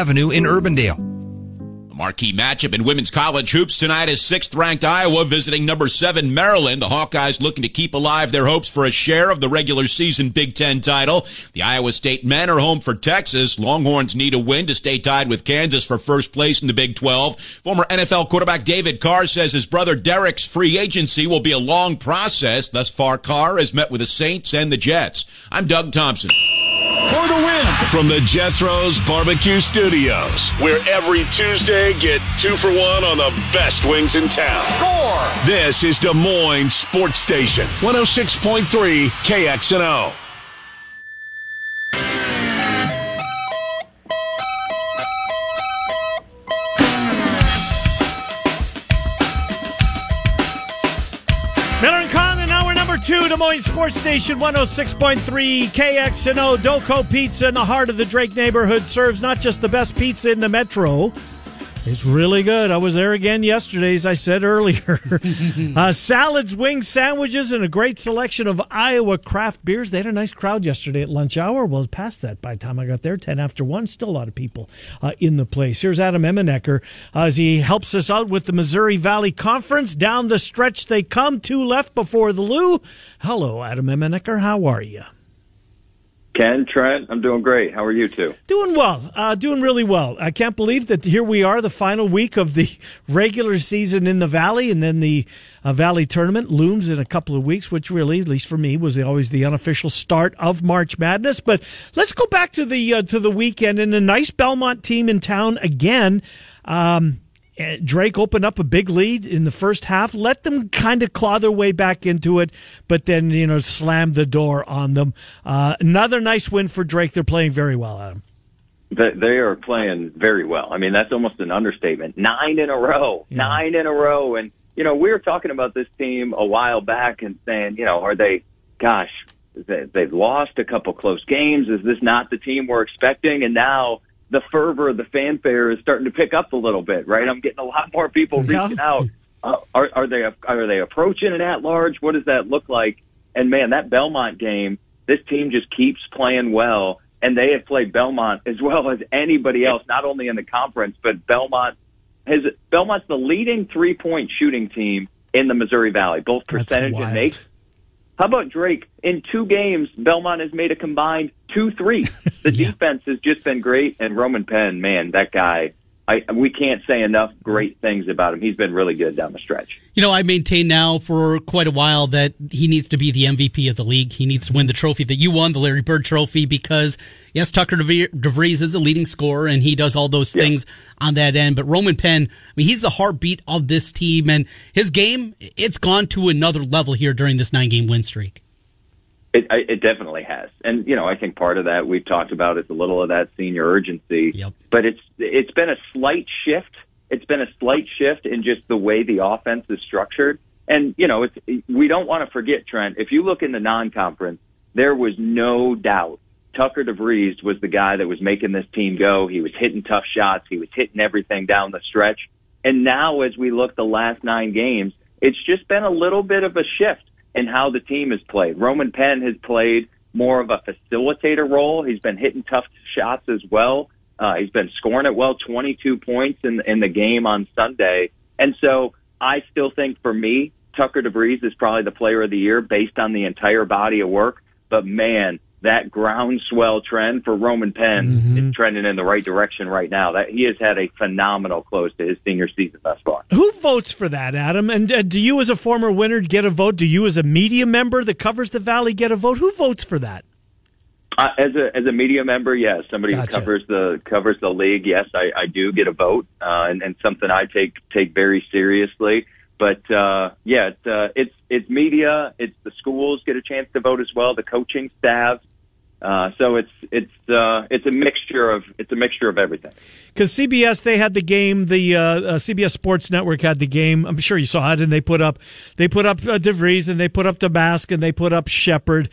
Avenue in Urbandale. The marquee matchup in women's college hoops tonight is sixth ranked Iowa visiting number seven Maryland. The Hawkeyes looking to keep alive their hopes for a share of the regular season Big Ten title. The Iowa State men are home for Texas. Longhorns need a win to stay tied with Kansas for first place in the Big 12. Former NFL quarterback David Carr says his brother Derek's free agency will be a long process. Thus far, Carr has met with the Saints and the Jets. I'm Doug Thompson for the win. From the Jethro's Barbecue Studios, where every Tuesday get two for one on the best wings in town. Score! This is Des Moines Sports Station, 106.3 KXNO. two, Des Moines Sports Station 106.3 KXNO. Doco Pizza in the heart of the Drake neighborhood serves not just the best pizza in the metro, it's really good. I was there again yesterday, as I said earlier. uh, salads, wings, sandwiches, and a great selection of Iowa craft beers. They had a nice crowd yesterday at lunch hour. Well, past that by the time I got there, 10 after 1. Still a lot of people uh, in the place. Here's Adam Emmenecker uh, as he helps us out with the Missouri Valley Conference. Down the stretch they come, two left before the Lou. Hello, Adam Emmenecker. How are you? Ken, Trent, I'm doing great. How are you two? Doing well. Uh, doing really well. I can't believe that here we are, the final week of the regular season in the Valley, and then the uh, Valley tournament looms in a couple of weeks, which really, at least for me, was always the unofficial start of March Madness. But let's go back to the uh, to the weekend and a nice Belmont team in town again. Um, Drake opened up a big lead in the first half, let them kind of claw their way back into it, but then, you know, slammed the door on them. Uh, another nice win for Drake. They're playing very well, Adam. They are playing very well. I mean, that's almost an understatement. Nine in a row, yeah. nine in a row. And, you know, we were talking about this team a while back and saying, you know, are they, gosh, they've lost a couple close games. Is this not the team we're expecting? And now, the fervor, of the fanfare is starting to pick up a little bit, right? I'm getting a lot more people reaching yeah. out. Uh, are, are they are they approaching an at large? What does that look like? And man, that Belmont game, this team just keeps playing well, and they have played Belmont as well as anybody else, not only in the conference, but Belmont has Belmont's the leading three point shooting team in the Missouri Valley, both percentage and make. How about Drake? In two games, Belmont has made a combined two three. The yeah. defense has just been great, and Roman Penn, man, that guy. I, we can't say enough great things about him. He's been really good down the stretch. You know, I maintain now for quite a while that he needs to be the MVP of the league. He needs to win the trophy that you won, the Larry Bird Trophy, because yes, Tucker DeVries is the leading scorer and he does all those things on that end. But Roman Penn, I mean, he's the heartbeat of this team, and his game it's gone to another level here during this nine game win streak. It, it definitely has, and you know, I think part of that we've talked about is a little of that senior urgency. Yep. But it's it's been a slight shift. It's been a slight shift in just the way the offense is structured. And you know, it's we don't want to forget Trent. If you look in the non-conference, there was no doubt Tucker DeVries was the guy that was making this team go. He was hitting tough shots. He was hitting everything down the stretch. And now, as we look the last nine games, it's just been a little bit of a shift in how the team has played. Roman Penn has played more of a facilitator role. He's been hitting tough shots as well. Uh, he's been scoring it well, 22 points in in the game on Sunday. And so I still think for me, Tucker DeVries is probably the player of the year based on the entire body of work. But man, that groundswell trend for Roman Penn mm-hmm. is trending in the right direction right now. That he has had a phenomenal close to his senior season thus far. Who votes for that, Adam? And uh, do you, as a former winner, get a vote? Do you, as a media member that covers the Valley, get a vote? Who votes for that? Uh, as a as a media member, yes. Somebody gotcha. who covers the covers the league, yes, I, I do get a vote, uh, and, and something I take take very seriously. But uh, yeah, it's, uh, it's it's media. It's the schools get a chance to vote as well. The coaching staff uh, so it's it's uh, it's a mixture of it's a mixture of everything. Because CBS they had the game, the uh, uh CBS Sports Network had the game. I'm sure you saw it, and they put up they put up uh, DeVries and they put up Domask and they put up Sheppard.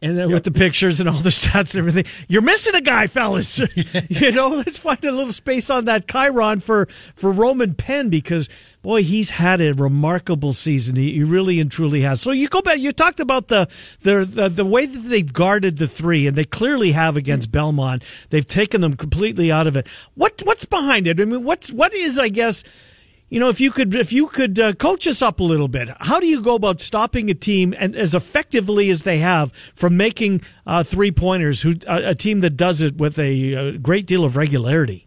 And then with the pictures and all the stats and everything. You're missing a guy, fellas. you know, let's find a little space on that Chiron for for Roman Penn because boy, he's had a remarkable season. He, he really and truly has. So you go back. You talked about the the the, the way that they've guarded the three, and they clearly have against Belmont. They've taken them completely out of it. What what's behind it? I mean, what's what is I guess you know, if you could, if you could uh, coach us up a little bit, how do you go about stopping a team and as effectively as they have from making uh, three pointers? Who a, a, team that does it with a, a, great deal of regularity.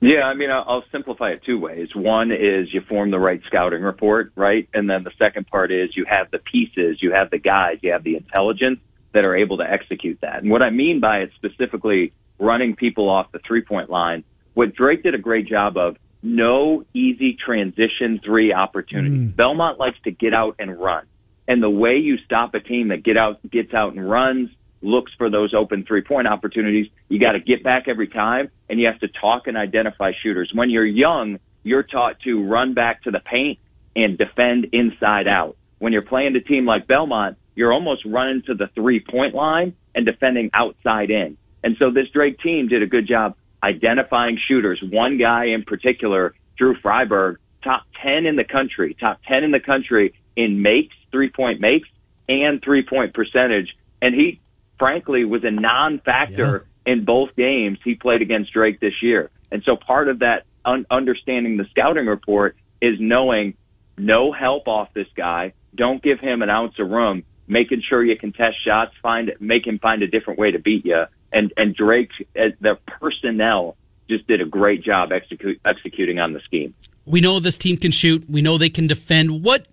Yeah, I mean, I'll simplify it two ways. One is you form the right scouting report, right, and then the second part is you have the pieces, you have the guys, you have the intelligence that are able to execute that. And what I mean by it specifically, running people off the three point line. What Drake did a great job of no easy transition three opportunities. Mm. Belmont likes to get out and run. And the way you stop a team that get out, gets out and runs, looks for those open three point opportunities, you got to get back every time and you have to talk and identify shooters. When you're young, you're taught to run back to the paint and defend inside out. When you're playing a team like Belmont, you're almost running to the three point line and defending outside in. And so this Drake team did a good job identifying shooters. One guy in particular, Drew Friberg, top 10 in the country, top 10 in the country in makes, three point makes, and three point percentage. And he, frankly, was a non factor yeah. in both games he played against Drake this year. And so part of that un- understanding the scouting report is knowing no help off this guy. Don't give him an ounce of room. Making sure you can test shots, find make him find a different way to beat you, and and Drake, as the personnel, just did a great job execute, executing on the scheme. We know this team can shoot. We know they can defend. What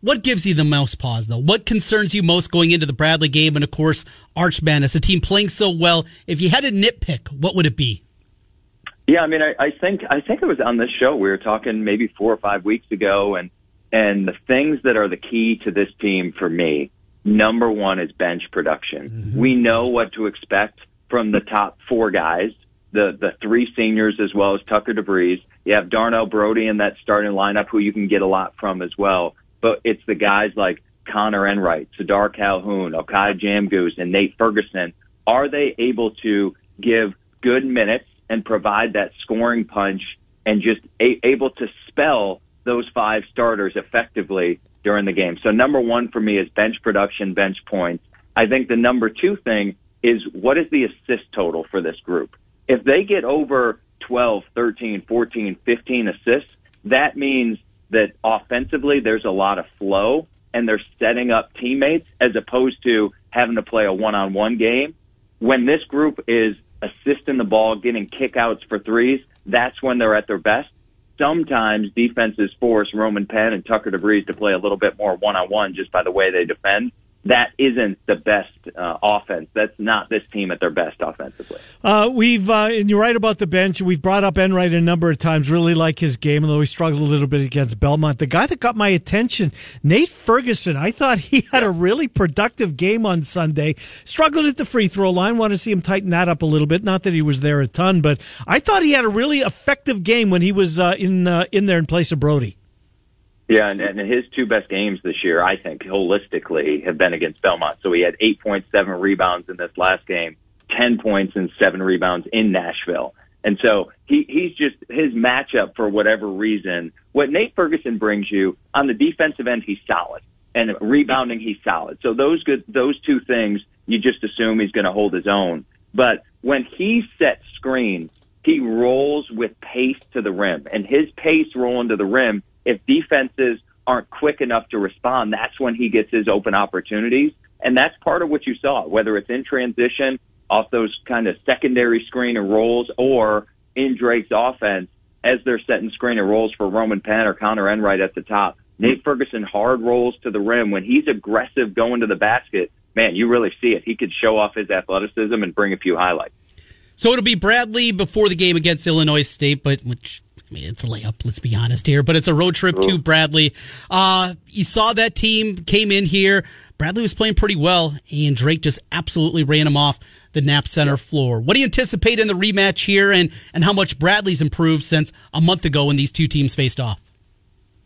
what gives you the most pause though? What concerns you most going into the Bradley game? And of course, Arch Madness, a team playing so well. If you had a nitpick, what would it be? Yeah, I mean, I, I think I think it was on this show we were talking maybe four or five weeks ago, and and the things that are the key to this team for me. Number one is bench production. Mm-hmm. We know what to expect from the top four guys, the the three seniors as well as Tucker DeVries. You have Darnell Brodie in that starting lineup who you can get a lot from as well. But it's the guys like Connor Enright, Sardaar Calhoun, Okay Djamgouz, and Nate Ferguson. Are they able to give good minutes and provide that scoring punch and just a- able to spell those five starters effectively during the game? So number one for me is bench production, bench points. I think the number two thing is what is the assist total for this group? If they get over 12, 13, 14, 15 assists, that means that offensively there's a lot of flow and they're setting up teammates as opposed to having to play a one-on-one game. When this group is assisting the ball, getting kickouts for threes, that's when they're at their best. Sometimes defenses force Roman Penn and Tucker DeVries to play a little bit more one-on-one just by the way they defend that isn't the best uh, offense. That's not this team at their best offensively. Uh, we've uh, and you're right about the bench. We've brought up Enright a number of times. Really like his game, although he struggled a little bit against Belmont. The guy that got my attention, Nate Ferguson. I thought he had a really productive game on Sunday. Struggled at the free throw line. Want to see him tighten that up a little bit. Not that he was there a ton, but I thought he had a really effective game when he was uh, in uh, in there in place of Brodie. Yeah, and, and his two best games this year, I think, holistically, have been against Belmont. So he had 8.7 rebounds in this last game, 10 points and seven rebounds in Nashville. And so he, he's just his matchup for whatever reason. What Nate Ferguson brings you on the defensive end, he's solid, and rebounding, he's solid. So those good, those two things, you just assume he's going to hold his own. But when he sets screens, he rolls with pace to the rim, and his pace rolling to the rim if defenses aren't quick enough to respond, that's when he gets his open opportunities. And that's part of what you saw, whether it's in transition, off those kind of secondary screen and rolls, or in Drake's offense as they're setting screen and rolls for Roman Penn or Connor Enright at the top. Nate Ferguson hard rolls to the rim. When he's aggressive going to the basket, man, you really see it. He could show off his athleticism and bring a few highlights. So it'll be Bradley before the game against Illinois State, but which it's a layup. Let's be honest here, but it's a road trip to Bradley. Uh, you saw that team came in here. Bradley was playing pretty well, and Drake just absolutely ran him off the Knapp Center floor. What do you anticipate in the rematch here, and and how much Bradley's improved since a month ago when these two teams faced off?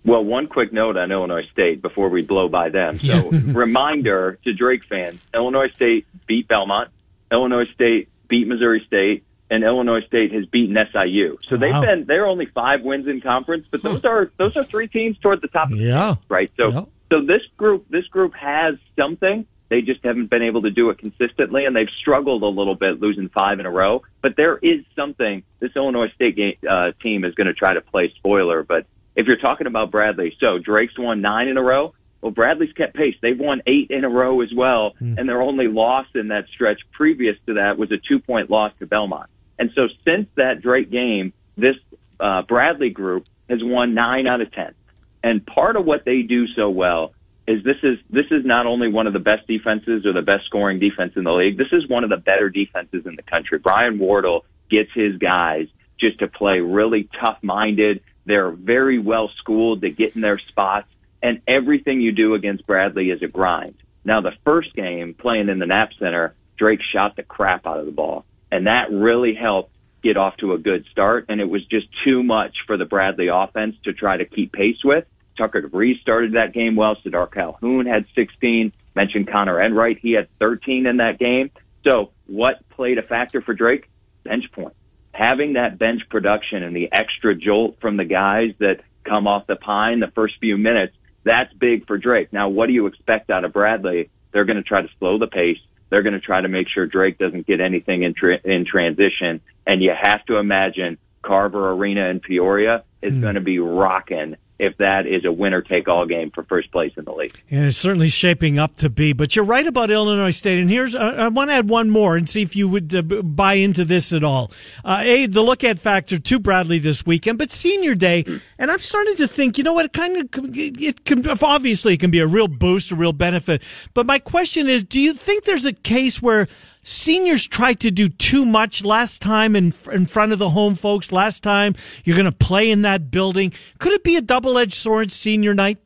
Well, one quick note on Illinois State before we blow by them. So, reminder to Drake fans: Illinois State beat Belmont, Illinois State beat Missouri State, and Illinois State has beaten SIU. So they've Wow. been they're only five wins in conference, but those are those are three teams toward the top. Of the Yeah. right? So Yeah. so this group this group has something. They just haven't been able to do it consistently, and they've struggled a little bit, losing five in a row. But there is something. This Illinois State game, uh, team is going to try to play spoiler. But if you're talking about Bradley, so Drake's won nine in a row. Well, Bradley's kept pace. They've won eight in a row as well, and their only loss in that stretch previous to that was a two point loss to Belmont. And so since that Drake game, this uh, Bradley group has won nine out of ten. And part of what they do so well is this is this is not only one of the best defenses or the best scoring defense in the league. This is one of the better defenses in the country. Brian Wardle gets his guys just to play really tough minded. They're very well schooled to get in their spots, and everything you do against Bradley is a grind. Now, the first game playing in the Knapp Center, Drake shot the crap out of the ball, and that really helped get off to a good start. And it was just too much for the Bradley offense to try to keep pace with. Tucker DeVries started that game well. Sardaar Calhoun had 16. Mentioned Connor Enright. He had 13 in that game. So what played a factor for Drake? Bench point. Having that bench production and the extra jolt from the guys that come off the pine the first few minutes, that's big for Drake. Now, what do you expect out of Bradley? They're going to try to slow the pace. They're going to try to make sure Drake doesn't get anything in, tra- in transition. And you have to imagine Carver Arena in Peoria is hmm. going to be rocking if that is a winner take all game for first place in the league. And it's certainly shaping up to be. But you're right about Illinois State. And here's, uh, I want to add one more and see if you would uh, buy into this at all. Uh, a, the look at factor to Bradley this weekend, but senior day. And I'm starting to think, you know what, it kind of, it can, obviously it can be a real boost, a real benefit. But my question is, do you think there's a case where seniors tried to do too much last time in, in front of the home folks last time you're going to play in that building could it be a double-edged sword senior night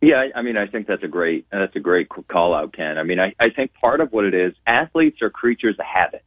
Yeah, I- I mean, I think that's a great that's a great call out, Ken. I mean, I, I think part of what it is, athletes are creatures of habit,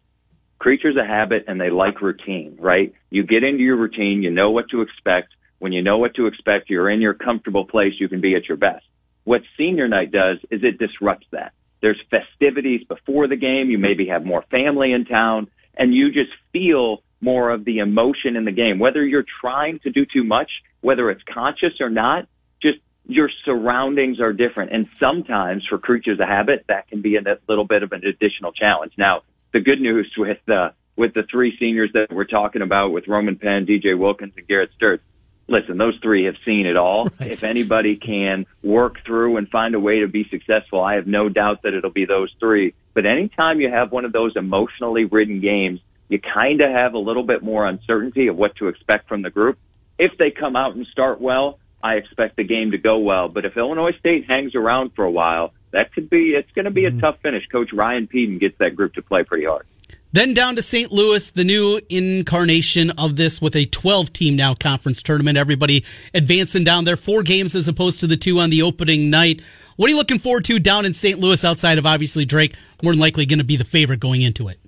creatures of habit, and they like routine, right? You get into your routine, you know what to expect. When you know what to expect, you're in your comfortable place. You can be at your best. What senior night does is it disrupts that. There's festivities before the game. You maybe have more family in town, and you just feel more of the emotion in the game. Whether you're trying to do too much, whether it's conscious or not, just your surroundings are different. And sometimes for creatures of habit, that can be a little bit of an additional challenge. Now, the good news with the, with the three seniors that we're talking about with Roman Penn, DJ Wilkins, and Garrett Sturtz, listen, those three have seen it all. If anybody can work through and find a way to be successful, I have no doubt that it'll be those three. But anytime you have one of those emotionally ridden games, you kind of have a little bit more uncertainty of what to expect from the group. If they come out and start well, I expect the game to go well. But if Illinois State hangs around for a while, that could be, it's going to be a mm-hmm. tough finish. Coach Ryan Pedon gets that group to play pretty hard. Then down to St. Louis, the new incarnation of this with a 12 team now conference tournament. Everybody advancing down there, four games as opposed to the two on the opening night. What are you looking forward to down in St. Louis outside of obviously Drake? More than likely going to be the favorite going into it.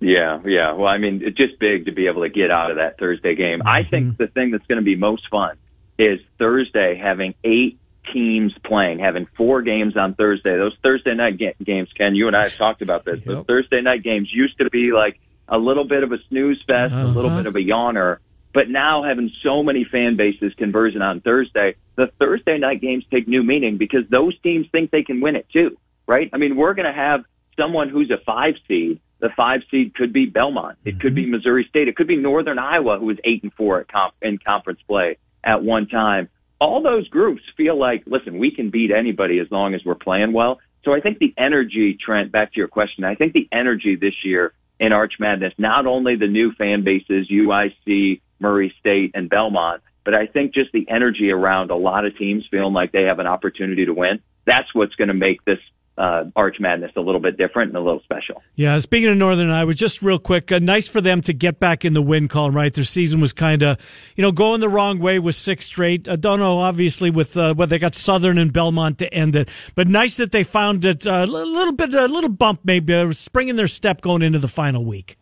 Yeah, yeah. Well, I mean, it's just big to be able to get out of that Thursday game. I think mm-hmm. the thing that's going to be most fun is Thursday having eight teams playing, having four games on Thursday. Those Thursday night ga- games, Ken, you and I have talked about this. Those Thursday night games used to be like a little bit of a snooze fest, a little uh-huh. bit of a yawner. But now having so many fan bases converging on Thursday, the Thursday night games take new meaning because those teams think they can win it too, right? I mean, we're going to have someone who's a five seed. The five seed could be Belmont. It could be mm-hmm. Missouri State. It could be Northern Iowa, who was eight and four at comp- in conference play at one time. All those groups feel like, listen, we can beat anybody as long as we're playing well. So I think the energy, Trent, back to your question, I think the energy this year in Arch Madness, not only the new fan bases, UIC, Murray State, and Belmont, but I think just the energy around a lot of teams feeling like they have an opportunity to win. That's what's going to make this uh, Arch Madness a little bit different and a little special. Yeah, speaking of Northern Iowa, just real quick, uh, nice for them to get back in the win column, right? Their season was kind of, you know, going the wrong way with six straight. I don't know, obviously, with uh, what they got Southern and Belmont to end it, but nice that they found it uh, a little bit, a little bump, maybe, spring in their step going into the final week.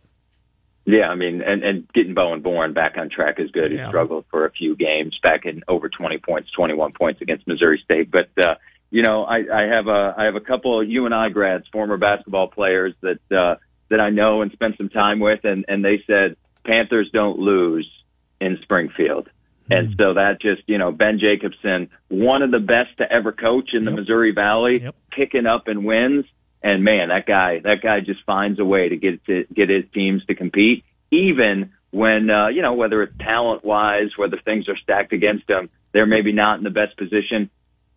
Yeah, I mean, and, and getting Bowen Born back on track is good. Yeah. He struggled for a few games back in over 20 points, 21 points against Missouri State. But, uh, you know, I, I have a, I have a couple of UNI grads, former basketball players that, uh, that I know and spent some time with. And, and they said Panthers don't lose in Springfield. And so that just, you know, Ben Jacobson, one of the best to ever coach in the Missouri Valley, Yep. picking up and wins. And man, that guy, that guy just finds a way to get to get his teams to compete, even when, uh, you know, whether it's talent wise, whether things are stacked against him, they're maybe not in the best position.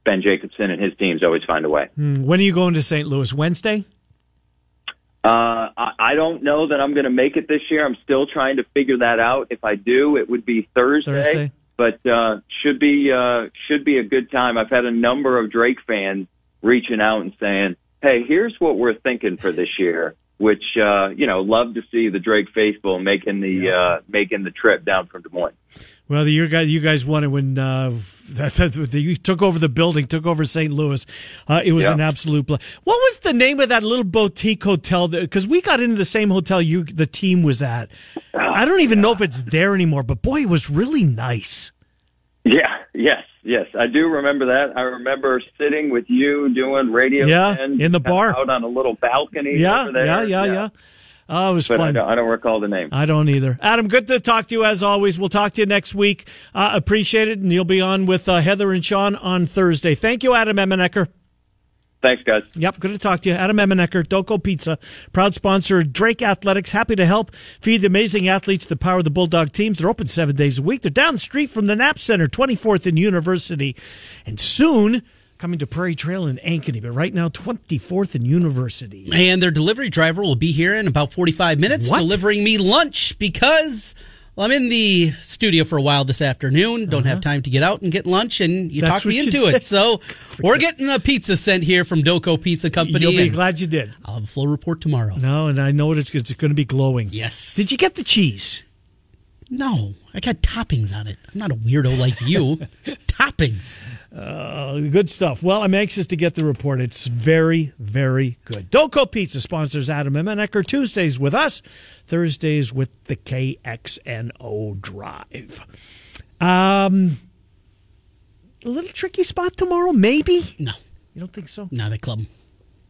Ben Jacobson and his teams always find a way. Hmm, When are you going to St. Louis? Wednesday? Uh, I, I don't know that I'm going to make it this year. I'm still trying to figure that out. If I do, it would be Thursday. Thursday. But uh, should be uh, should be a good time. I've had a number of Drake fans reaching out and saying, "Hey, here's what we're thinking for this year." Which uh, you know, love to see the Drake faithful making the uh, making the trip down from Des Moines. Well, you guys, you guys won it when uh, that, that, you took over the building, took over St. Louis. Uh, it was Yeah. an absolute. Bl- what was the name of that little boutique hotel? Because we got into the same hotel you the team was at. I don't even know if it's there anymore, but boy, it was really nice. Yeah, yes, yes, I do remember that. I remember sitting with you doing radio. Yeah, in the bar. out on a little balcony. Yeah, over there. yeah, yeah, yeah. Oh, it was But I fun. don't, I don't recall the name. I don't either. Adam, good to talk to you as always. We'll talk to you next week. Uh, appreciate it, and you'll be on with uh, Heather and Sean on Thursday. Thank you, Adam Emmenecker. Thanks, guys. Yep, good to talk to you. Adam Emmenecker, Doko Pizza, proud sponsor, Drake Athletics. Happy to help feed the amazing athletes that power of the Bulldog teams. They're open seven days a week. They're down the street from the Knapp Center, 24th and University. And soon, coming to Prairie Trail in Ankeny. But right now, 24th and University. And their delivery driver will be here in about 45 minutes What? delivering me lunch because well, I'm in the studio for a while this afternoon. Don't have time to get out and get lunch, and you Uh-huh. That's talked me into did. it. So we're getting a pizza sent here from Doco Pizza Company. You'll be glad you did. I'll have a full report tomorrow. No, and I know it's, it's going to be glowing. Yes. Did you get the cheese? No, I got toppings on it. I'm not a weirdo like you. toppings. Uh, good stuff. Well, I'm anxious to get the report. It's very, very good. Doco Pizza sponsors Adam Emmenecker. Tuesdays with us, Thursdays with the KXNO Drive. Um, a little tricky spot tomorrow, maybe. No, You don't think so? no, they club 'em.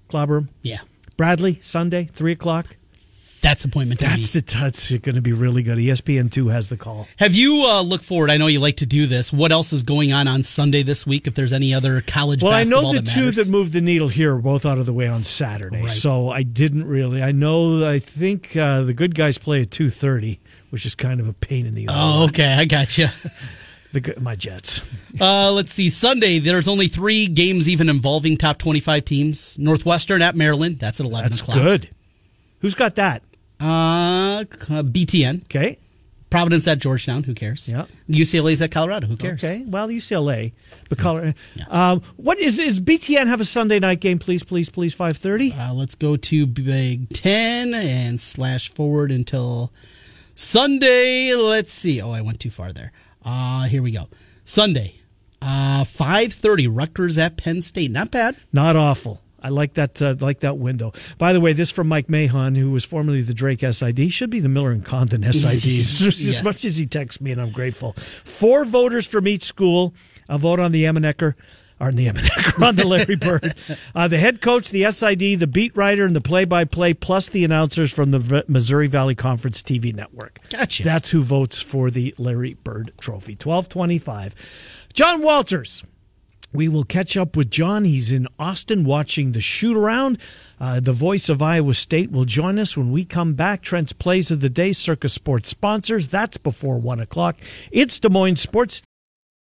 Clobber Yeah, Bradley Sunday, three o'clock. That's appointment. That's it. That's going to be really good. ESPN two has the call. Have you uh, looked forward? I know you like to do this. What else is going on on Sunday this week? If there's any other college Well, I know the that two that moved the needle here are both out of the way on Saturday, Right. so I didn't really. I know. I think uh, the good guys play at two thirty, which is kind of a pain in the. Ass. Oh, okay, I got you. the my Jets. Uh, let's see. Sunday, there's only three games even involving top 25 teams. Northwestern at Maryland. That's at 11 That's o'clock. good. Who's got that? Uh, BTN. Okay. Providence at Georgetown. Who cares? Yeah. UCLA's at Colorado. Who cares? Okay. Well, UCLA, but Colorado. Um, what is is BTN have a Sunday night game? Please, please, please. Five thirty. Uh, let's go to Big Ten and slash forward until Sunday. Let's see. Oh, I went too far there. Uh, here we go. Sunday, uh, 5.30, Rutgers at Penn State. Not bad. Not awful. I like that. Uh, like that window. By the way, this from Mike Mahon, who was formerly the Drake SID. He should be the Miller and Condon SID. as much as he texts me, and I'm grateful. Four voters from each school. A vote on the Emmenecker. Or on the Emmenecker, on the Larry Bird. Uh, the head coach, the SID, the beat writer, and the play-by-play, plus the announcers from the V- Missouri Valley Conference TV network. Gotcha. That's who votes for the Larry Bird Trophy. Twelve twenty-five. John Walters. We will catch up with John. He's in Austin watching the shoot around. Uh, the voice of Iowa State will join us when we come back. Trent's Plays of the Day, Circus Sports sponsors. That's before 1 o'clock. It's Des Moines Sports.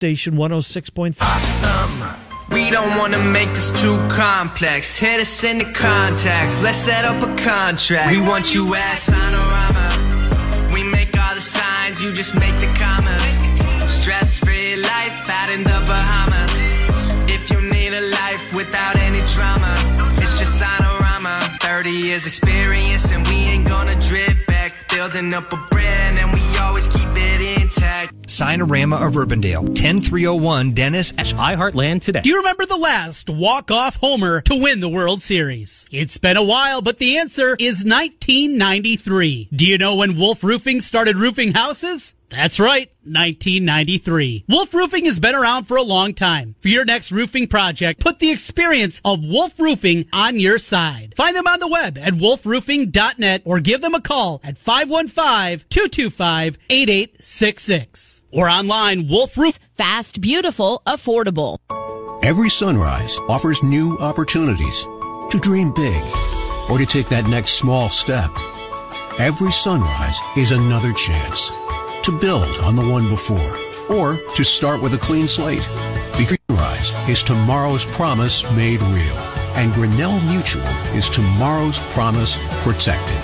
Station 106.3. Awesome. We don't wanna make this too complex. Hit us in the contacts. Let's set up a contract. We want you at Sonorama. We make all the signs, you just make the commas. Stress free life out in the Bahamas. If you need a life without any drama, it's just Sonorama. 30 years experience, and we ain't gonna drip back. Building up a brand, and we always keep it intact. Sinorama of Urbandale, 10301 Dennis at iHeartland today. Do you remember the last walk-off homer to win the World Series? It's been a while, but the answer is 1993. Do you know when Wolf Roofing started roofing houses? That's right, 1993. Wolf Roofing has been around for a long time. For your next roofing project, put the experience of Wolf Roofing on your side. Find them on the web at wolfroofing.net or give them a call at 515-225-8866 or online Wolf Roof. Fast, beautiful, affordable. Every sunrise offers new opportunities to dream big or to take that next small step. Every sunrise is another chance to build on the one before or to start with a clean slate. Because sunrise is tomorrow's promise made real and Grinnell Mutual is tomorrow's promise protected.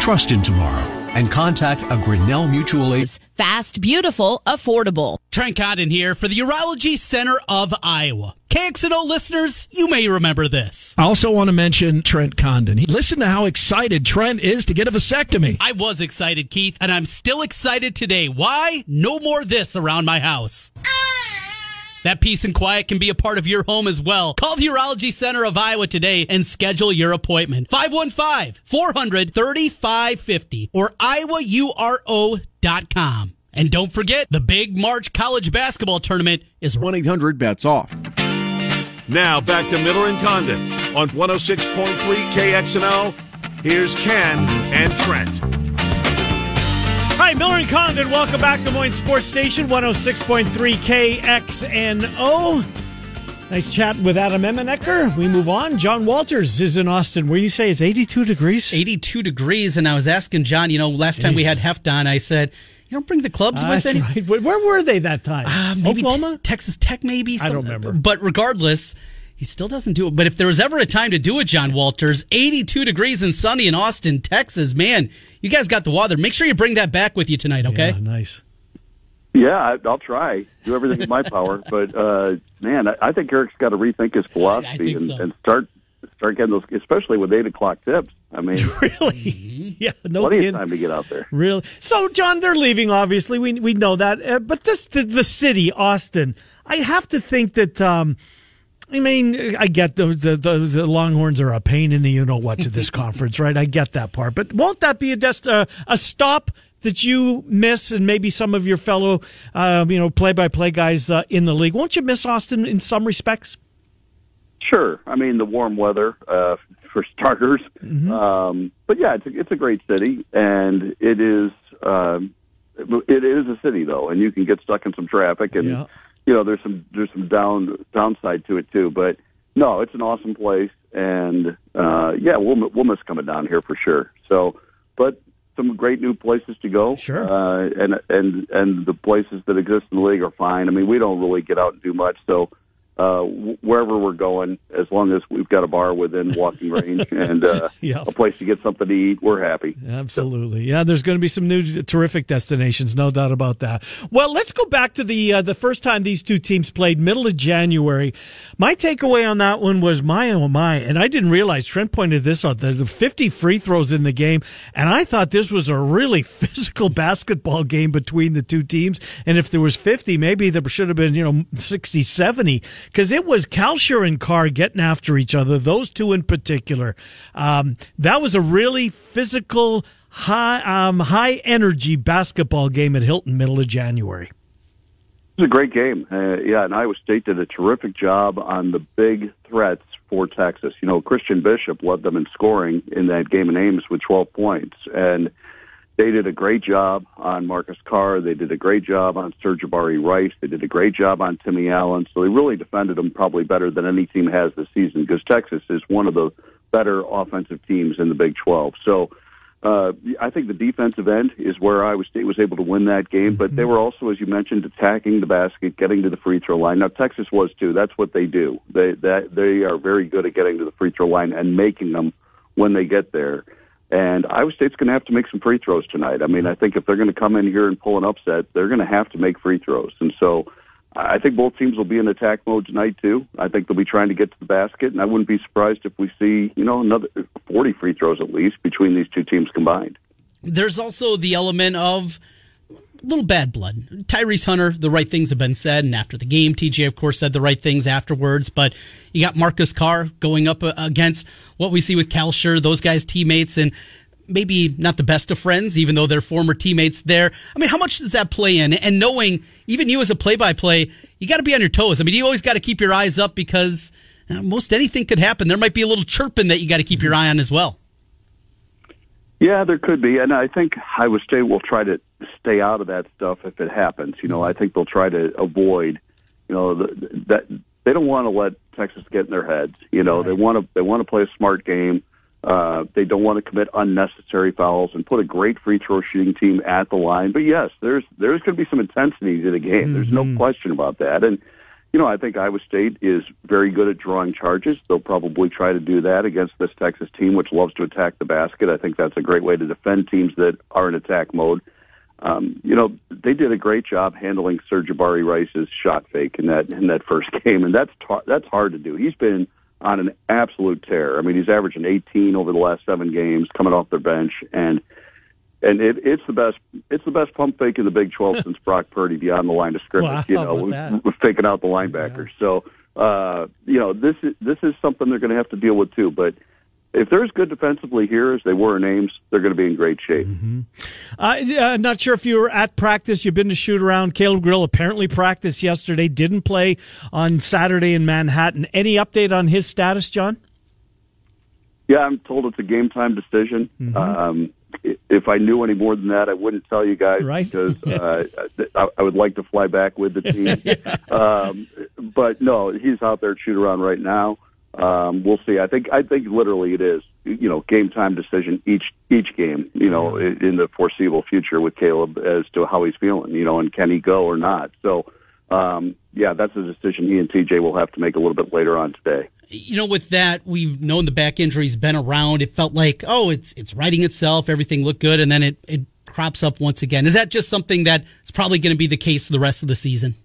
Trust in tomorrow and contact a Grinnell Mutual agent. Fast, beautiful, affordable. Trent Condon here for the Urology Center of Iowa. KXNO listeners, you may remember this. I also want to mention Trent Condon. Listen to how excited Trent is to get a vasectomy. I was excited, Keith, and I'm still excited today. Why? No more this around my house. That peace and quiet can be a part of your home as well. Call the Urology Center of Iowa today and schedule your appointment. 515-400-3550 or iowauro.com. And don't forget, the big March college basketball tournament is 1-800-BETS-OFF. Now back to Miller and Condon on 106.3 KXNO. Here's Ken and Trent. Hi, Miller and Condon. Welcome back to Des Moines Sports Station 106.3 KXNO. Nice chat with Adam Emmenecker. We move on. John Walters is in Austin, where you say it's 82 degrees. 82 degrees, and I was asking John, you know, last time we had Heft on, I said, you don't bring the clubs Uh, with that's any. right. Where where were they that time? Uh, maybe Oklahoma? Te- Texas Tech, maybe. I don't remember. But regardless, he still doesn't do it. But if there was ever a time to do it, John Walters, 82 degrees and sunny in Austin, Texas, man, you guys got the weather. Make sure you bring that back with you tonight, okay? Yeah, nice. Yeah, I, I'll try. Do everything in my power. But uh, man, I, I think Eric's got to rethink his philosophy think and, so. and start start getting those, especially with eight o'clock tips. I mean, Really? Yeah, no plenty kidding. of time to get out there. Really? So, John, they're leaving. Obviously, we we know that. Uh, but this the, the city, Austin. I have to think that. Um, I mean, I get those the, the, the Longhorns are a pain in the you know what to this conference, right? I get that part, but won't that be a dest- uh, a stop that you miss, and maybe some of your fellow, um, you know, play by play guys uh, in the league? Won't you miss Austin in some respects? Sure. I mean, the warm weather uh, for starters. Um, but yeah, it's a, it's a great city, and it is um, it is a city though, and you can get stuck in some traffic, and Yeah. you know there's some there's some down downside to it too. But no, it's an awesome place, and uh, yeah, we'll we'll miss coming down here for sure. So, but some great new places to go. Sure. Uh, and and and the places that exist in the league are fine. I mean, we don't really get out and do much, so uh, wherever we're going, as long as we've got a bar within walking range and uh, Yeah. a place to get something to eat, we're happy. Absolutely, yeah. There's going to be some new terrific destinations, no doubt about that. Well, let's go back to the uh, the first time these two teams played, middle of January. My takeaway on that one was my oh my, and I didn't realize Trent pointed this out. There's the 50 free throws in the game, and I thought this was a really physical basketball game between the two teams. And if there was 50, maybe there should have been you know 60, 70, because it was Kalscheur and Carr getting after each other. Those two in particular. Um, that was a really physical, high um, high energy basketball game at Hilton, middle of January. It was a great game. Uh, yeah, and Iowa State did a terrific job on the big threats for Texas. You know, Christian Bishop led them in scoring in that game in Ames with 12 points. And they did a great job on Marcus Carr. They did a great job on Sir'Jabari Rice. They did a great job on Timmy Allen. So they really defended them probably better than any team has this season because Texas is one of the better offensive teams in the Big 12. So uh, I think the defensive end is where Iowa State was able to win that game, but they were also, as you mentioned, attacking the basket, getting to the free throw line. Now Texas was too. That's what they do. They that they are very good at getting to the free throw line and making them when they get there. And Iowa State's going to have to make some free throws tonight. I mean, I think if they're going to come in here and pull an upset, they're going to have to make free throws. And so I think both teams will be in attack mode tonight too. I think they'll be trying to get to the basket, and I wouldn't be surprised if we see you know another 40 free throws at least between these two teams combined. There's also the element of little bad blood. Tyrese Hunter, the right things have been said, and after the game, TJ of course said the right things afterwards. But you got Marcus Carr going up uh, against what we see with Kalscheur, those guys' teammates, and maybe not the best of friends, even though they're former teammates there. I mean, how much does that play in? And knowing, even you as a play-by-play, you got to be on your toes. I mean, you always got to keep your eyes up because uh, most anything could happen. There might be a little chirping that you got to keep your eye on as well. Yeah, there could be, and I think Iowa State will try to stay out of that stuff if it happens. You know, I think they'll try to avoid, you know, the, that they don't want to let Texas get in their heads. You know, right. they want to they want to play a smart game. Uh, they don't want to commit unnecessary fouls and put a great free throw shooting team at the line. But yes, there's there's going to be some intensity to the game. Mm-hmm. There's no mm-hmm. question about that. And you know, I think Iowa State is very good at drawing charges. They'll probably try to do that against this Texas team, which loves to attack the basket. I think that's a great way to defend teams that are in attack mode. Um, you know, they did a great job handling Sir'Jabari Rice's shot fake in that in that first game, and that's tar- that's hard to do. He's been on an absolute tear. I mean, he's averaging 18 over the last seven games, coming off their bench, and and it, it's the best. It's the best pump fake in the Big 12 since Brock Purdy beyond the line of scrimmage. Wow, you know, with, faking out the linebackers. Yeah. So, uh, you know, this is this is something they're going to have to deal with too. But if they're as good defensively here as they were in Ames, they're going to be in great shape. Mm-hmm. Uh, uh, not sure if you were at practice. You've been to shoot around. Caleb Grill apparently practiced yesterday. Didn't play on Saturday in Manhattan. Any update on his status, John? Yeah, I'm told it's a game time decision. Mm-hmm. Um, if I knew any more than that, I wouldn't tell you guys right. because uh, I, I would like to fly back with the team. yeah. um, but no, he's out there shoot around right now. Um, we'll see. I think I think literally it is you know game time decision each each game. You know in the foreseeable future with Caleb as to how he's feeling. You know and can he go or not. So um, yeah, that's a decision he and TJ will have to make a little bit later on today. You know, with that, we've known the back injury's been around. It felt like, oh, it's it's righting itself. Everything looked good, and then it it crops up once again. Is that just something that's probably going to be the case the rest of the season?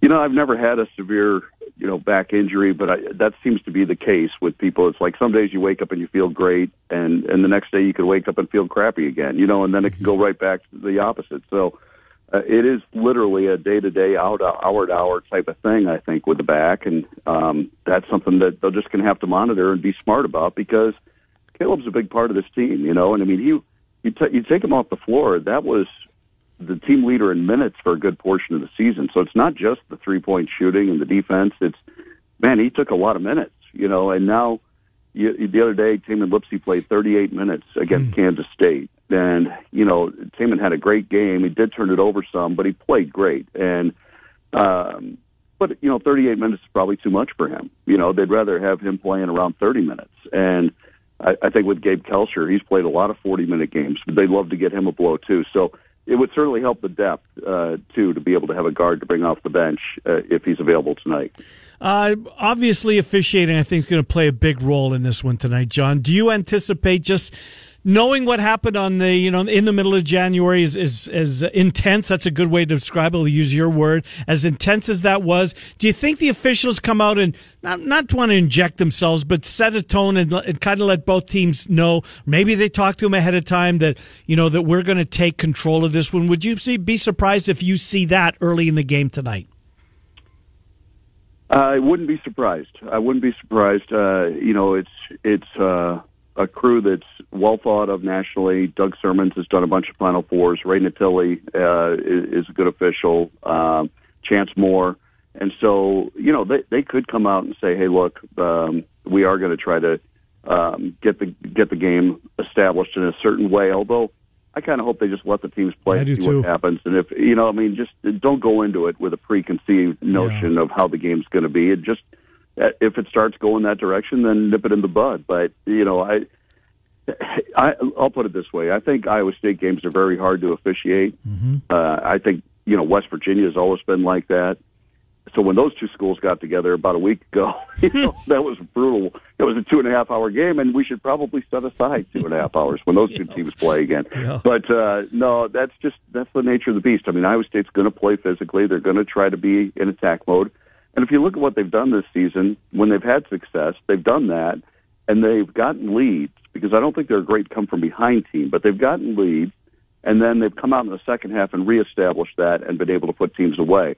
You know, I've never had a severe you know back injury, but I, that seems to be the case with people. It's like some days you wake up and you feel great, and and the next day you could wake up and feel crappy again. You know, and then it can go right back to the opposite. So uh, it is literally a day to day, hour to hour to hour type of thing. I think with the back, and um, that's something that they're just going to have to monitor and be smart about because Caleb's a big part of this team. You know, and I mean you you, t- you take him off the floor. That was the team leader in minutes for a good portion of the season. So it's not just the three point shooting and the defense. It's man, he took a lot of minutes, you know, and now you, the other day Tamin Lipsey played 38 minutes against mm. Kansas State, and you know Tamin had a great game. He did turn it over some, but he played great. And um, but you know, 38 minutes is probably too much for him. You know, they'd rather have him playing around 30 minutes. And I, I think with Gabe Kalscheur, he's played a lot of 40 minute games. But they'd love to get him a blow too. So it would certainly help the depth uh, too to be able to have a guard to bring off the bench uh, if he's available tonight. Uh, obviously, officiating I think is going to play a big role in this one tonight. John, do you anticipate just knowing what happened on the you know in the middle of January is, is is intense. That's a good way to describe it. I'll use your word. As intense as that was, do you think the officials come out and not not want to inject themselves, but set a tone and, and kind of let both teams know? Maybe they talk to them ahead of time that you know that we're going to take control of this one. Would you be surprised if you see that early in the game tonight? I wouldn't be surprised. I wouldn't be surprised. Uh, you know, it's it's. Uh, a crew that's well thought of nationally. Doug Sirmons has done a bunch of Final Fours. Ray Natili uh, is, is a good official. Um, Chance Moore. And so, you know, they, they could come out and say, hey, look, um, we are going to try to um, get the get the game established in a certain way. Although I kind of hope they just let the teams play and see too. what happens. And if you know, I mean, just don't go into it with a preconceived notion yeah. of how the game's going to be. It just if it starts going that direction, then nip it in the bud. But you know, I, I I'll put it this way: I think Iowa State games are very hard to officiate. Mm-hmm. Uh, I think you know West Virginia has always been like that. So when those two schools got together about a week ago, you know, that was brutal. It was a two and a half hour game, and we should probably set aside two and a half hours when those two teams play again. Yeah. But uh, no, that's just that's the nature of the beast. I mean, Iowa State's going to play physically. They're going to try to be in attack mode. And if you look at what they've done this season, when they've had success, they've done that, and they've gotten leads because I don't think they're a great come from behind team, but they've gotten leads, and then they've come out in the second half and reestablished that and been able to put teams away.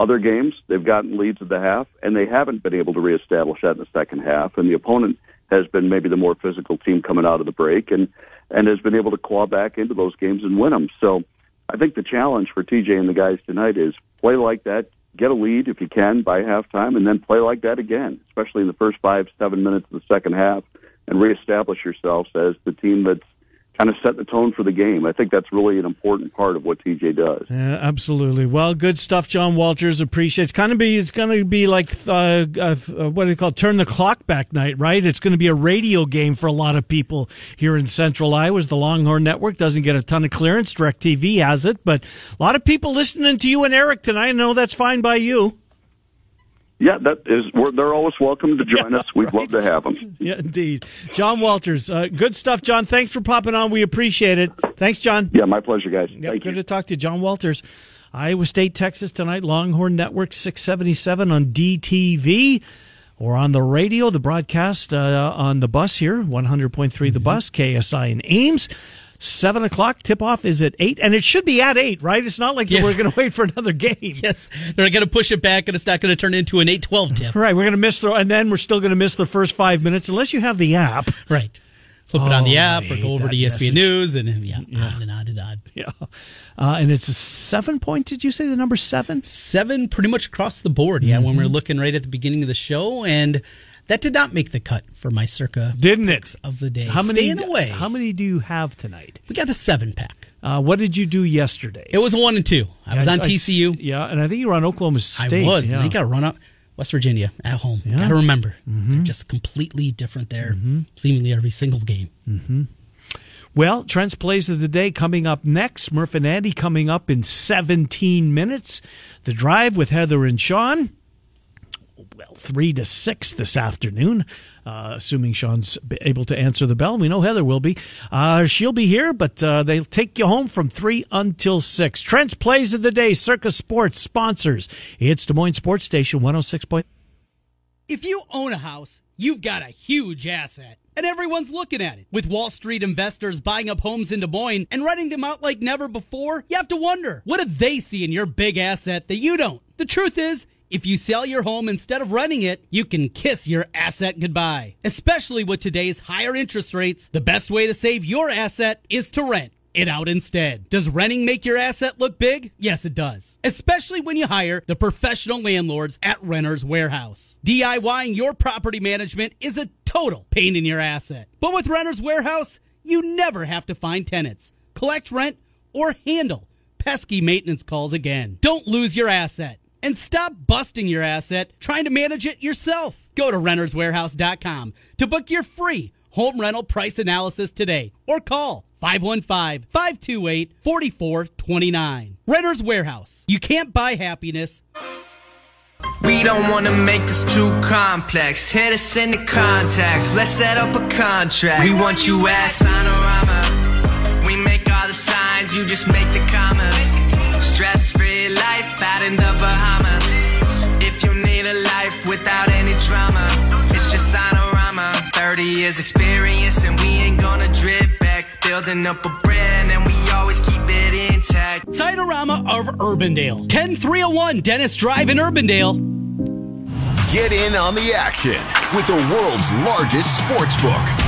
Other games, they've gotten leads at the half, and they haven't been able to reestablish that in the second half, and the opponent has been maybe the more physical team coming out of the break and and has been able to claw back into those games and win them. So I think the challenge for TJ and the guys tonight is play like that, get a lead if you can by halftime, and then play like that again, especially in the first five, seven minutes of the second half, and reestablish yourselves as the team that's kind of set the tone for the game. I think that's really an important part of what TJ does. Yeah, absolutely. Well, good stuff, John Walters. Appreciate. It's kind of be. It's going to be like uh, uh, what do you call it? turn the clock back night, right? It's going to be a radio game for a lot of people here in Central Iowa. The Longhorn Network doesn't get a ton of clearance. Directv has it, but a lot of people listening to you and Eric tonight. I know that's fine by you. Yeah, that is. We're, they're always welcome to join us. We'd love to have them. Yeah, indeed. John Walters, uh, good stuff, John. Thanks for popping on. We appreciate it. Thanks, John. Yeah, my pleasure, guys. Yep, Thank good you. to talk to you, John Walters. Iowa State, Texas tonight. Longhorn Network 677 on DTV or on the radio. The broadcast uh, on the bus here, 100.3 the bus, KSI in Ames. Seven o'clock tip off is at eight, and it should be at eight, right? It's not like Yeah. we're going to wait for another game. Yes, they're going to push it back, and it's not going to turn into an eight twelve tip. Right, we're going to miss the, and then we're still going to miss the first five minutes unless you have the app. Right. Flip it on the Oh, app or go over to ESPN message. News and yeah, on and on and on. Yeah, uh, and it's a seven point. Did you say the number seven? Seven pretty much across the board. Yeah, when we were looking right at the beginning of the show, and that did not make the cut for my circa Didn't it? of the day. How many? Staying away. How many do you have tonight? we got a seven pack. Uh, what did you do yesterday? It was a one and two. I was on TCU. yeah, and I think you were on Oklahoma State. I was. Yeah. They got run up West Virginia at home. Got to remember, mm-hmm. they're just completely different there. Mm-hmm. Seemingly every single game. Mm-hmm. Well, Trent's plays of the day coming up next. Murph and Andy coming up in 17 minutes. The drive with Heather and Sean. Well, three to six this afternoon, uh, assuming Sean's able to answer the bell. We know Heather will be. Uh, she'll be here, but uh, they'll take you home from three until six. Trent's plays of the day, Circa Sports sponsors. It's Des Moines Sports Station 106. Point- If you own a house, you've got a huge asset. And everyone's looking at it. With Wall Street investors buying up homes in Des Moines and renting them out like never before, you have to wonder what do they see in your big asset that you don't? The truth is, if you sell your home instead of renting it, you can kiss your asset goodbye. Especially with today's higher interest rates, the best way to save your asset is to rent it out instead. Does renting make your asset look big? Yes, it does. Especially when you hire the professional landlords at Renter's Warehouse. DIYing your property management is a total pain in your asset. But with Renter's Warehouse, you never have to find tenants, collect rent, or handle pesky maintenance calls again. Don't lose your asset and stop busting your asset trying to manage it yourself. Go to renterswarehouse.com to book your free home rental price analysis today or call 515-528-4429. Renters Warehouse. You can't buy happiness. We don't wanna make this too complex. Hit us in the contacts. Let's set up a contract. We want you at Signarama. We make all the signs, you just make the commas. Stress out in the Bahamas. If you need a life without any drama, it's just Signarama. 30 years experience and we ain't gonna drip back. Building up a brand and we always keep it intact. Signarama of Urbandale. 10301 Dennis Drive in Urbandale. Get in on the action with the world's largest sports book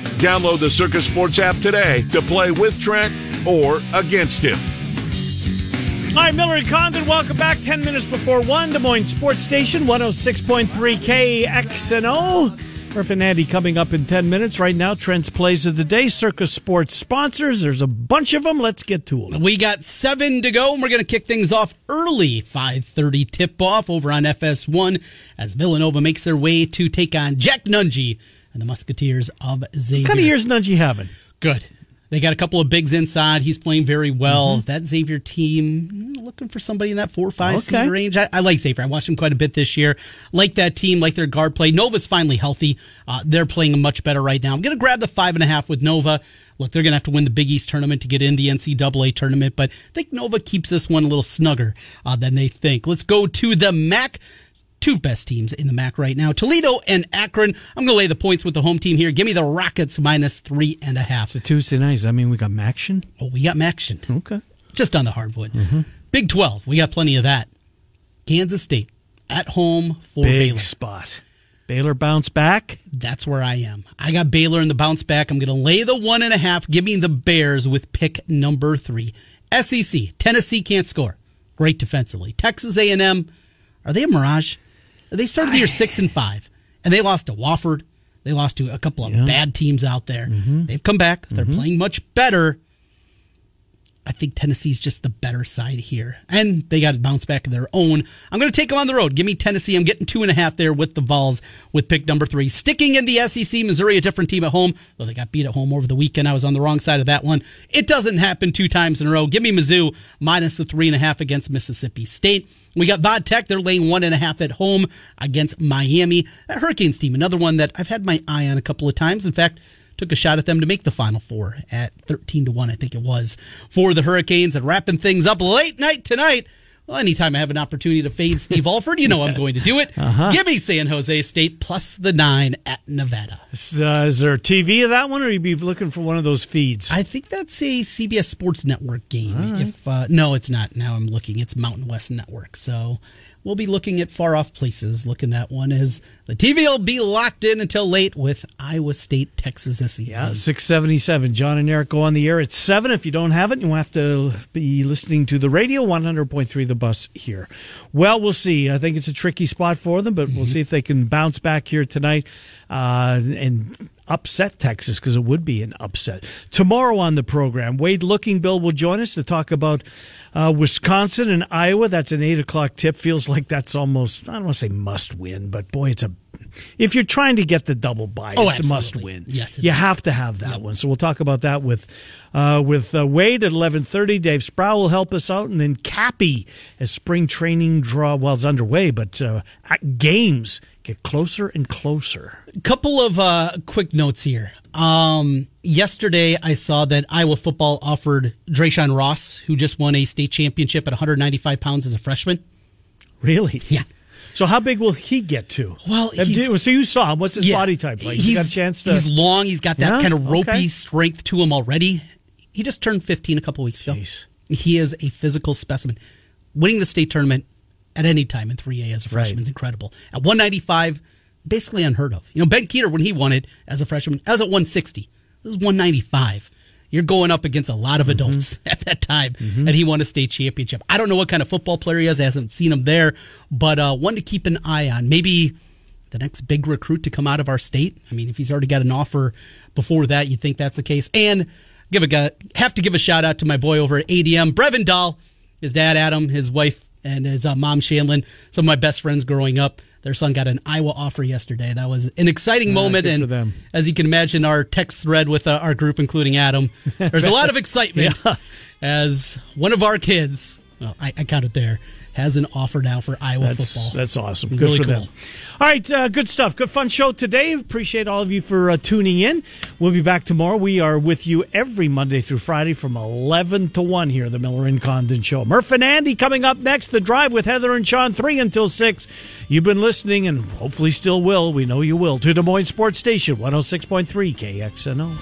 Download the Circa Sports app today to play with Trent or against him. Hi, Miller and Condon. Welcome back. 10 minutes before 1, Des Moines Sports Station, 106.3 KXNO. Murph and Andy coming up in 10 minutes. Right now, Trent's Plays of the Day, Circa Sports sponsors. There's a bunch of them. Let's get to them. We got seven to go, and we're going to kick things off early. 5.30 tip-off over on FS1 as Villanova makes their way to take on Jack Nunge and the Musketeers of Xavier. What kind of years Nunge having? Good. They got a couple of bigs inside. He's playing very well. Mm-hmm. That Xavier team, mm, looking for somebody in that four or five okay. range. I, I, like Xavier. I watched him quite a bit this year. Like that team, like their guard play. Nova's finally healthy. Uh, they're playing much better right now. I'm going to grab the five and a half with Nova. Look, they're going to have to win the Big East tournament to get in the NCAA tournament, but I think Nova keeps this one a little snugger uh, than they think. Let's go to the MAC two best teams in the MAC right now. Toledo and Akron. I'm going to lay the points with the home team here. Give me the Rockets minus three and a half. So Tuesday nights. I mean, we got Maction. Oh, we got Maction. Okay. Just on the hardwood. Mm-hmm. Big 12. We got plenty of that. Kansas State at home for Big Baylor. spot. Baylor bounce back. That's where I am. I got Baylor in the bounce back. I'm going to lay the one and a half. Give me the Bears with pick number three. SEC. Tennessee can't score. Great defensively. Texas A&M. Are they a mirage? They started the year six and five, and they lost to Wofford. They lost to a couple of yeah. bad teams out there. Mm-hmm. They've come back. They're mm-hmm. playing much better. I think Tennessee's just the better side here. And they got to bounce back of their own. I'm going to take them on the road. Give me Tennessee. I'm getting two and a half there with the Vols with pick number three. Sticking in the SEC, Missouri, a different team at home. Though they got beat at home over the weekend. I was on the wrong side of that one. It doesn't happen two times in a row. Give me Mizzou minus the three and a half against Mississippi State. We got Vodtech. They're laying one and a half at home against Miami. That Hurricanes team, another one that I've had my eye on a couple of times. In fact, took a shot at them to make the Final Four at 13 to 1, I think it was, for the Hurricanes. And wrapping things up late night tonight well, anytime I have an opportunity to fade Steve Alford, you know I'm going to do it. Uh-huh. Give me San Jose State plus the nine at Nevada. Is, uh, is there a TV of that one, or you be looking for one of those feeds? I think that's a CBS Sports Network game. Right. If uh, no, it's not. Now I'm looking. It's Mountain West Network. So we'll be looking at far off places. Looking that one as the TV will be locked in until late with Iowa State, Texas evening. Yeah, six seventy seven. John and Eric go on the air at seven. If you don't have it, you have to be listening to the radio. One hundred point three, the bus here. Well, we'll see. I think it's a tricky spot for them, but mm-hmm. we'll see if they can bounce back here tonight uh, and upset Texas because it would be an upset. Tomorrow on the program, Wade Looking Bill will join us to talk about uh, Wisconsin and Iowa. That's an eight o'clock tip. Feels like that's almost I don't want to say must win, but boy, it's a if you're trying to get the double bye, oh, it's absolutely. a must win. Yes, you is. have to have that yep. one. So we'll talk about that with uh, with uh, Wade at eleven thirty. Dave Sproul will help us out, and then Cappy as spring training draw. Well, it's underway, but uh, games get closer and closer. A couple of uh, quick notes here. Um, yesterday, I saw that Iowa football offered Drayshon Ross, who just won a state championship at 195 pounds as a freshman. Really? Yeah. So how big will he get to? Well, so you saw him. What's his yeah, body type like? He's got a chance to. He's long. He's got that yeah? kind of ropey okay. strength to him already. He just turned 15 a couple weeks ago. Jeez. He is a physical specimen. Winning the state tournament at any time in 3A as a freshman right. is incredible. At 195, basically unheard of. You know, Ben Keeter when he won it as a freshman, I was at 160. This is 195 you're going up against a lot of mm-hmm. adults mm-hmm. at that time, mm-hmm. and he won a state championship. I don't know what kind of football player he is. I haven't seen him there, but uh, one to keep an eye on. Maybe the next big recruit to come out of our state. I mean, if he's already got an offer before that, you'd think that's the case. And give a have to give a shout out to my boy over at ADM, Brevin Dahl, his dad Adam, his wife and his uh, mom Shanlin, some of my best friends growing up. Their son got an Iowa offer yesterday. That was an exciting moment, and as you can imagine, our text thread with uh, our group, including Adam, there's a lot of excitement yeah. as one of our kids. Well, I, I counted there has an offer now for Iowa that's, football. That's awesome. Good really for cool. them. All right, uh, good stuff. Good fun show today. Appreciate all of you for uh, tuning in. We'll be back tomorrow. We are with you every Monday through Friday from 11 to 1 here, the Miller and Condon Show. Murph and Andy coming up next. The Drive with Heather and Sean, 3 until 6. You've been listening and hopefully still will. We know you will. To Des Moines Sports Station, 106.3 KXNO.